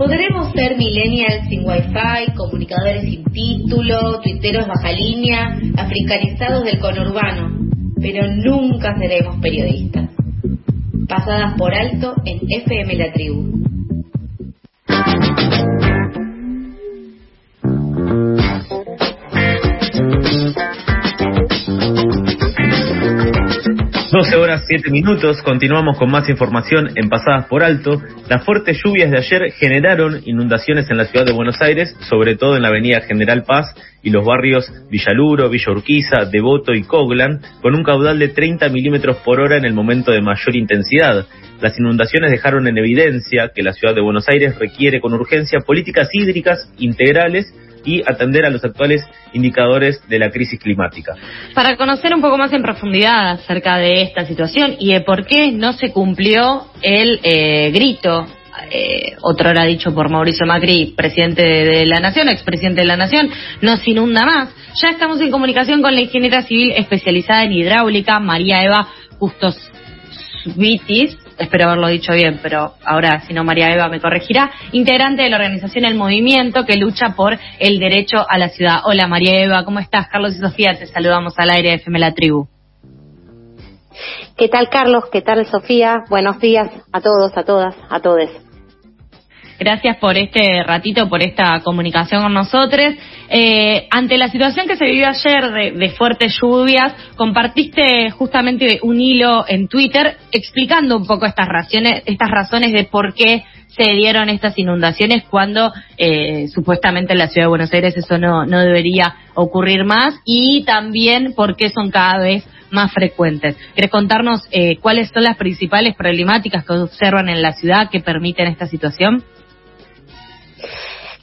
Podremos ser millennials sin wifi, comunicadores sin título, tuiteros baja línea, africanizados del conurbano, pero nunca seremos periodistas. Pasadas por alto en FM La Tribu. 12 horas 7 minutos, continuamos con más información en Pasadas por Alto. Las fuertes lluvias de ayer generaron inundaciones en la ciudad de Buenos Aires, sobre todo en la avenida General Paz y los barrios Villaluro, Villa Urquiza, Devoto y Coglan, con un caudal de 30 milímetros por hora en el momento de mayor intensidad. Las inundaciones dejaron en evidencia que la ciudad de Buenos Aires requiere con urgencia políticas hídricas integrales y atender a los actuales indicadores de la crisis climática. Para conocer un poco más en profundidad acerca de esta situación y de por qué no se cumplió el eh, grito eh, otro era dicho por Mauricio Macri, presidente de la Nación, expresidente de la Nación, nos inunda más. Ya estamos en comunicación con la ingeniera civil especializada en hidráulica, María Eva Justos Vitis, espero haberlo dicho bien, pero ahora si no María Eva me corregirá, integrante de la organización El Movimiento que lucha por el derecho a la ciudad. Hola María Eva, ¿cómo estás? Carlos y Sofía, te saludamos al aire de FM La Tribu. ¿Qué tal Carlos? ¿Qué tal Sofía? Buenos días a todos, a todas, a todes. Gracias por este ratito, por esta comunicación con nosotros. Eh, ante la situación que se vivió ayer de, fuertes lluvias, compartiste justamente un hilo en Twitter explicando un poco estas razones, estas razones de por qué se dieron estas inundaciones cuando eh, supuestamente en la ciudad de Buenos Aires eso no, debería ocurrir más y también por qué son cada vez más frecuentes. ¿Quieres contarnos eh, cuáles son las principales problemáticas que observan en la ciudad que permiten esta situación?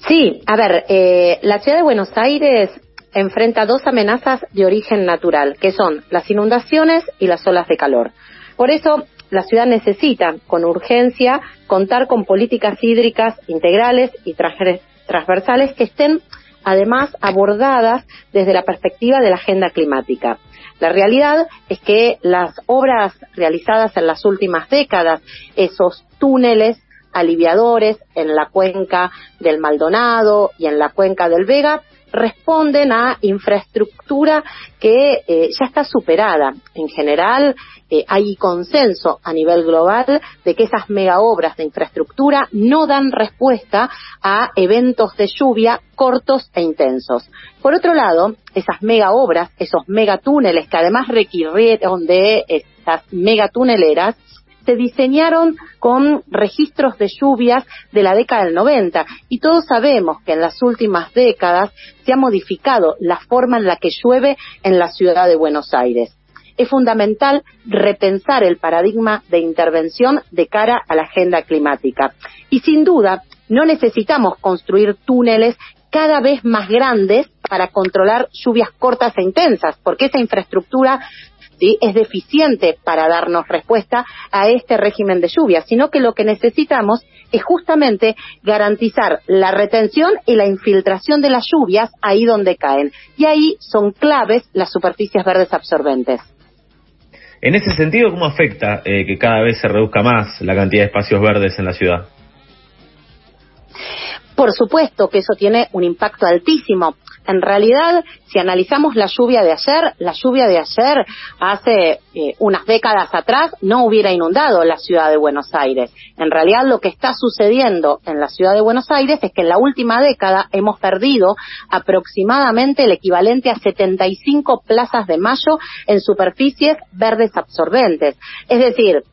Sí, a ver, eh, la ciudad de Buenos Aires enfrenta dos amenazas de origen natural, que son las inundaciones y las olas de calor. Por eso, la ciudad necesita, con urgencia, contar con políticas hídricas integrales y transversales que estén, además, abordadas desde la perspectiva de la agenda climática. La realidad es que las obras realizadas en las últimas décadas, esos túneles aliviadores en la cuenca del Maldonado y en la cuenca del Vega responden a infraestructura que eh, ya está superada. En general, eh, hay consenso a nivel global de que esas mega obras de infraestructura no dan respuesta a eventos de lluvia cortos e intensos. Por otro lado, esas mega obras, esos megatúneles que además requirieron de estas megatuneleras, se diseñaron con registros de lluvias de la década del 90 y todos sabemos que en las últimas décadas se ha modificado la forma en la que llueve en la ciudad de Buenos Aires. Es fundamental repensar el paradigma de intervención de cara a la agenda climática. Y sin duda, no necesitamos construir túneles cada vez más grandes para controlar lluvias cortas e intensas, porque esa infraestructura es deficiente para darnos respuesta a este régimen de lluvia, sino que lo que necesitamos es justamente garantizar la retención y la infiltración de las lluvias ahí donde caen. Y ahí son claves las superficies verdes absorbentes. En ese sentido, ¿cómo afecta eh, que cada vez se reduzca más la cantidad de espacios verdes en la ciudad? Por supuesto que eso tiene un impacto altísimo. En realidad, si analizamos la lluvia de ayer, la lluvia de ayer hace eh, unas décadas atrás no hubiera inundado la ciudad de Buenos Aires. En realidad, lo que está sucediendo en la ciudad de Buenos Aires es que en la última década hemos perdido aproximadamente el equivalente a 75 plazas de mayo en superficies verdes absorbentes. Es decir,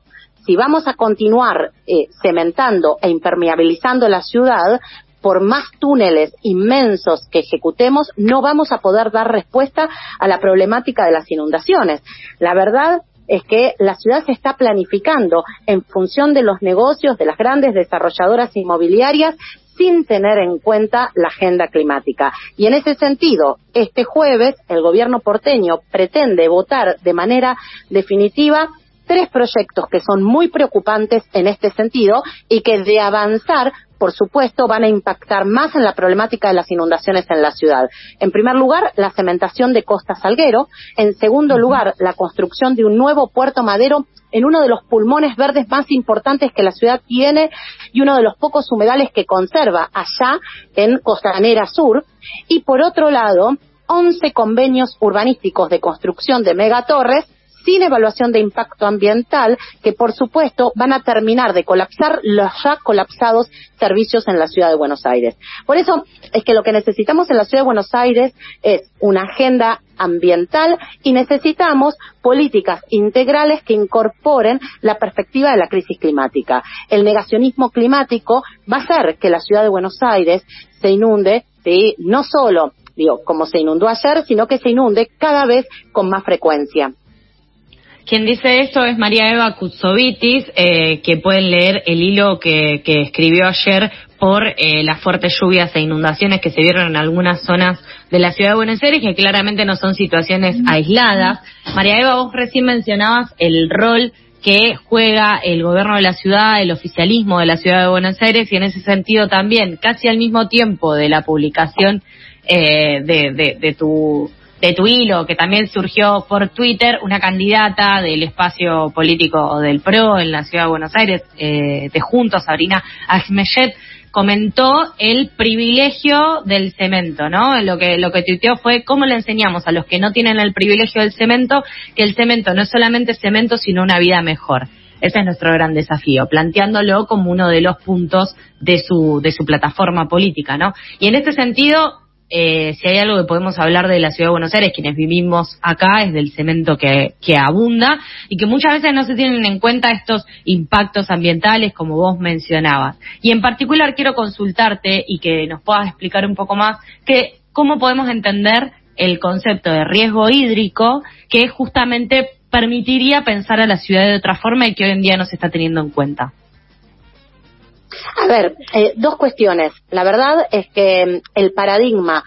si vamos a continuar eh, cementando e impermeabilizando la ciudad, por más túneles inmensos que ejecutemos, no vamos a poder dar respuesta a la problemática de las inundaciones. La verdad es que la ciudad se está planificando en función de los negocios de las grandes desarrolladoras inmobiliarias sin tener en cuenta la agenda climática. Y en ese sentido, este jueves el gobierno porteño pretende votar de manera definitiva tres proyectos que son muy preocupantes en este sentido y que de avanzar por supuesto, van a impactar más en la problemática de las inundaciones en la ciudad. En primer lugar, la cementación de Costa Salguero. En segundo lugar, la construcción de un nuevo puerto madero en uno de los pulmones verdes más importantes que la ciudad tiene y uno de los pocos humedales que conserva allá en Costanera Sur. Y por otro lado, 11 convenios urbanísticos de construcción de megatorres sin evaluación de impacto ambiental, que por supuesto van a terminar de colapsar los ya colapsados servicios en la ciudad de Buenos Aires. Por eso es que lo que necesitamos en la ciudad de Buenos Aires es una agenda ambiental y necesitamos políticas integrales que incorporen la perspectiva de la crisis climática. El negacionismo climático va a hacer que la ciudad de Buenos Aires se inunde, no solo digo, como se inundó ayer, sino que se inunde cada vez con más frecuencia. Quien dice esto es María Eva Kutsovitis, eh, que pueden leer el hilo que, escribió ayer por eh, las fuertes lluvias e inundaciones que se vieron en algunas zonas de la ciudad de Buenos Aires, que claramente no son situaciones aisladas. María Eva, vos recién mencionabas el rol que juega el gobierno de la ciudad, el oficialismo de la ciudad de Buenos Aires, y en ese sentido también, casi al mismo tiempo de la publicación eh, de, de de tu hilo, que también surgió por Twitter, una candidata del espacio político del PRO en la ciudad de Buenos Aires, eh, de Juntos, Sabrina Ahmeyet, comentó el privilegio del cemento, ¿no? Lo que, lo que tuiteó fue cómo le enseñamos a los que no tienen el privilegio del cemento que el cemento no es solamente cemento, sino una vida mejor. Ese es nuestro gran desafío, planteándolo como uno de los puntos de su, de su plataforma política, ¿no? Y en este sentido, eh, si hay algo que podemos hablar de la ciudad de Buenos Aires, quienes vivimos acá, es del cemento que, que abunda y que muchas veces no se tienen en cuenta estos impactos ambientales como vos mencionabas. Y en particular quiero consultarte y que nos puedas explicar un poco más que cómo podemos entender el concepto de riesgo hídrico que justamente permitiría pensar a la ciudad de otra forma y que hoy en día no se está teniendo en cuenta. A ver, eh, dos cuestiones. La verdad es que mm, el paradigma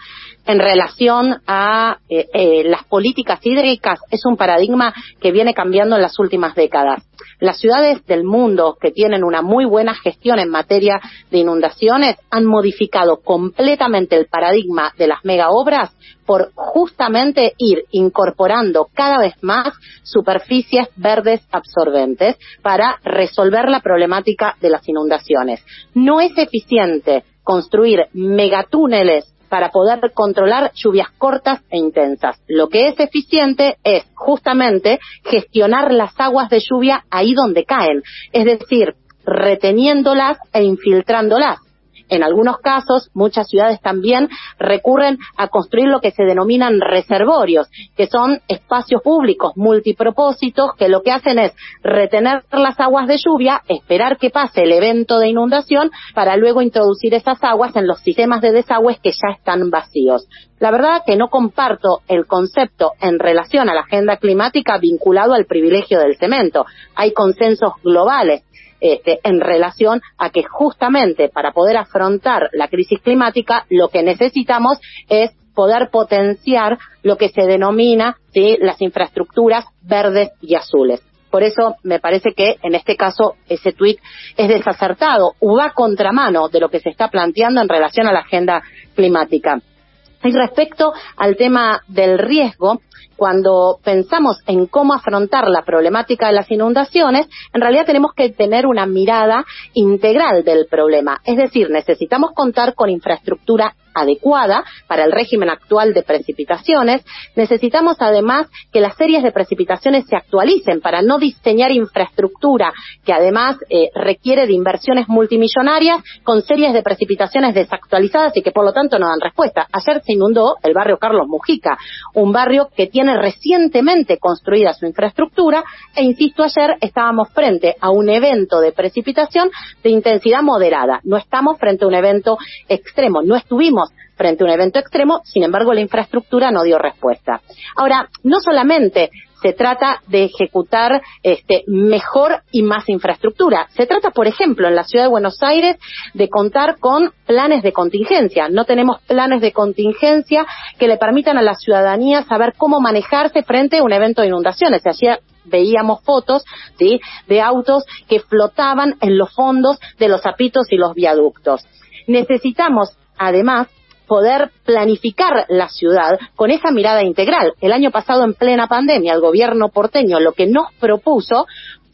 en relación a eh, eh, las políticas hídricas es un paradigma que viene cambiando en las últimas décadas. Las ciudades del mundo que tienen una muy buena gestión en materia de inundaciones han modificado completamente el paradigma de las mega obras por justamente ir incorporando cada vez más superficies verdes absorbentes para resolver la problemática de las inundaciones. No es eficiente construir megatúneles para poder controlar lluvias cortas e intensas. Lo que es eficiente es justamente gestionar las aguas de lluvia ahí donde caen, es decir, reteniéndolas e infiltrándolas. En algunos casos, muchas ciudades también recurren a construir lo que se denominan reservorios, que son espacios públicos multipropósitos que lo que hacen es retener las aguas de lluvia, esperar que pase el evento de inundación para luego introducir esas aguas en los sistemas de desagües que ya están vacíos. La verdad que no comparto el concepto en relación a la agenda climática vinculado al privilegio del cemento. Hay consensos globales este, en relación a que justamente para poder afrontar la crisis climática lo que necesitamos es poder potenciar lo que se denomina las infraestructuras verdes y azules. Por eso me parece que en este caso ese tuit es desacertado o va contramano de lo que se está planteando en relación a la agenda climática. Y respecto al tema del riesgo, cuando pensamos en cómo afrontar la problemática de las inundaciones, en realidad tenemos que tener una mirada integral del problema. Es decir, necesitamos contar con infraestructura adecuada para el régimen actual de precipitaciones. Necesitamos además que las series de precipitaciones se actualicen para no diseñar infraestructura que además eh, requiere de inversiones multimillonarias con series de precipitaciones desactualizadas y que por lo tanto no dan respuesta. Ayer se inundó el barrio Carlos Mujica, un barrio que tiene recientemente construida su infraestructura e insisto ayer estábamos frente a un evento de precipitación de intensidad moderada. No estamos frente a un evento extremo, no estuvimos frente a un evento extremo, sin embargo la infraestructura no dio respuesta. Ahora, no solamente se trata de ejecutar este, mejor y más infraestructura. Se trata, por ejemplo, en la ciudad de Buenos Aires de contar con planes de contingencia. No tenemos planes de contingencia que le permitan a la ciudadanía saber cómo manejarse frente a un evento de inundaciones. Ayer, veíamos fotos ¿sí? de autos que flotaban en los fondos de los zapitos y los viaductos. Necesitamos, además, poder planificar la ciudad con esa mirada integral. El año pasado, en plena pandemia, el gobierno porteño lo que nos propuso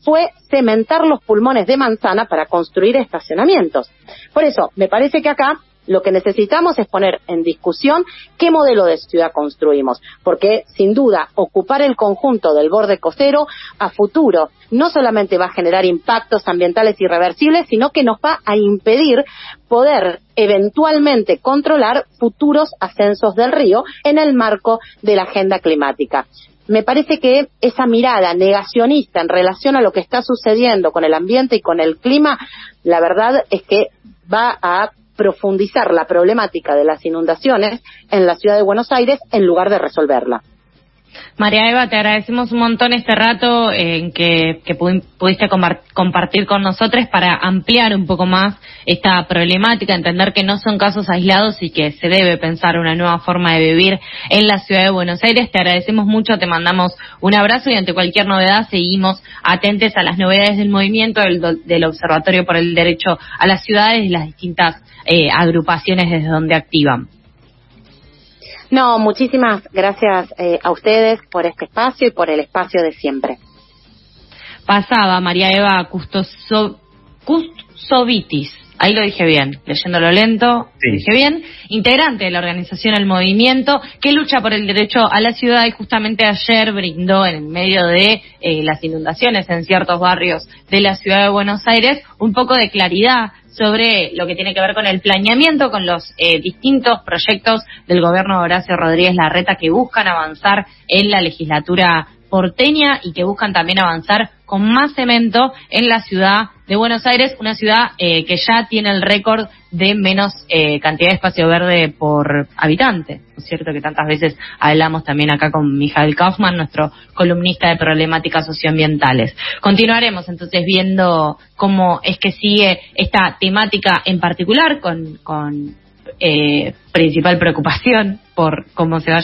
fue cementar los pulmones de manzana para construir estacionamientos. Por eso, me parece que acá lo que necesitamos es poner en discusión qué modelo de ciudad construimos, porque sin duda ocupar el conjunto del borde costero a futuro no solamente va a generar impactos ambientales irreversibles, sino que nos va a impedir poder eventualmente controlar futuros ascensos del río en el marco de la agenda climática. Me parece que esa mirada negacionista en relación a lo que está sucediendo con el ambiente y con el clima, la verdad es que va a profundizar la problemática de las inundaciones en la ciudad de Buenos Aires en lugar de resolverla. María Eva, te agradecemos un montón este rato en que, pudiste compartir con nosotros para ampliar un poco más esta problemática, entender que no son casos aislados y que se debe pensar una nueva forma de vivir en la ciudad de Buenos Aires. Te agradecemos mucho, te mandamos un abrazo y ante cualquier novedad seguimos atentos a las novedades del movimiento del, Observatorio por el Derecho a las Ciudades y las distintas eh, agrupaciones desde donde activan. No, muchísimas gracias eh, a ustedes por este espacio y por el espacio de siempre. Pasaba María Eva Custovitis, ahí lo dije bien, leyéndolo lento, lo dije bien, integrante de la organización El Movimiento, que lucha por el derecho a la ciudad y justamente ayer brindó en medio de eh, las inundaciones en ciertos barrios de la ciudad de Buenos Aires un poco de claridad sobre lo que tiene que ver con el planeamiento, con los eh, distintos proyectos del gobierno de Horacio Rodríguez Larreta que buscan avanzar en la legislatura porteña y que buscan también avanzar con más cemento en la ciudad de Buenos Aires, una ciudad eh, que ya tiene el récord de menos eh, cantidad de espacio verde por habitante. Es cierto que tantas veces hablamos también acá con Mijael Kaufman, nuestro columnista de problemáticas socioambientales. Continuaremos entonces viendo cómo es que sigue esta temática en particular con, eh, principal preocupación por cómo se vaya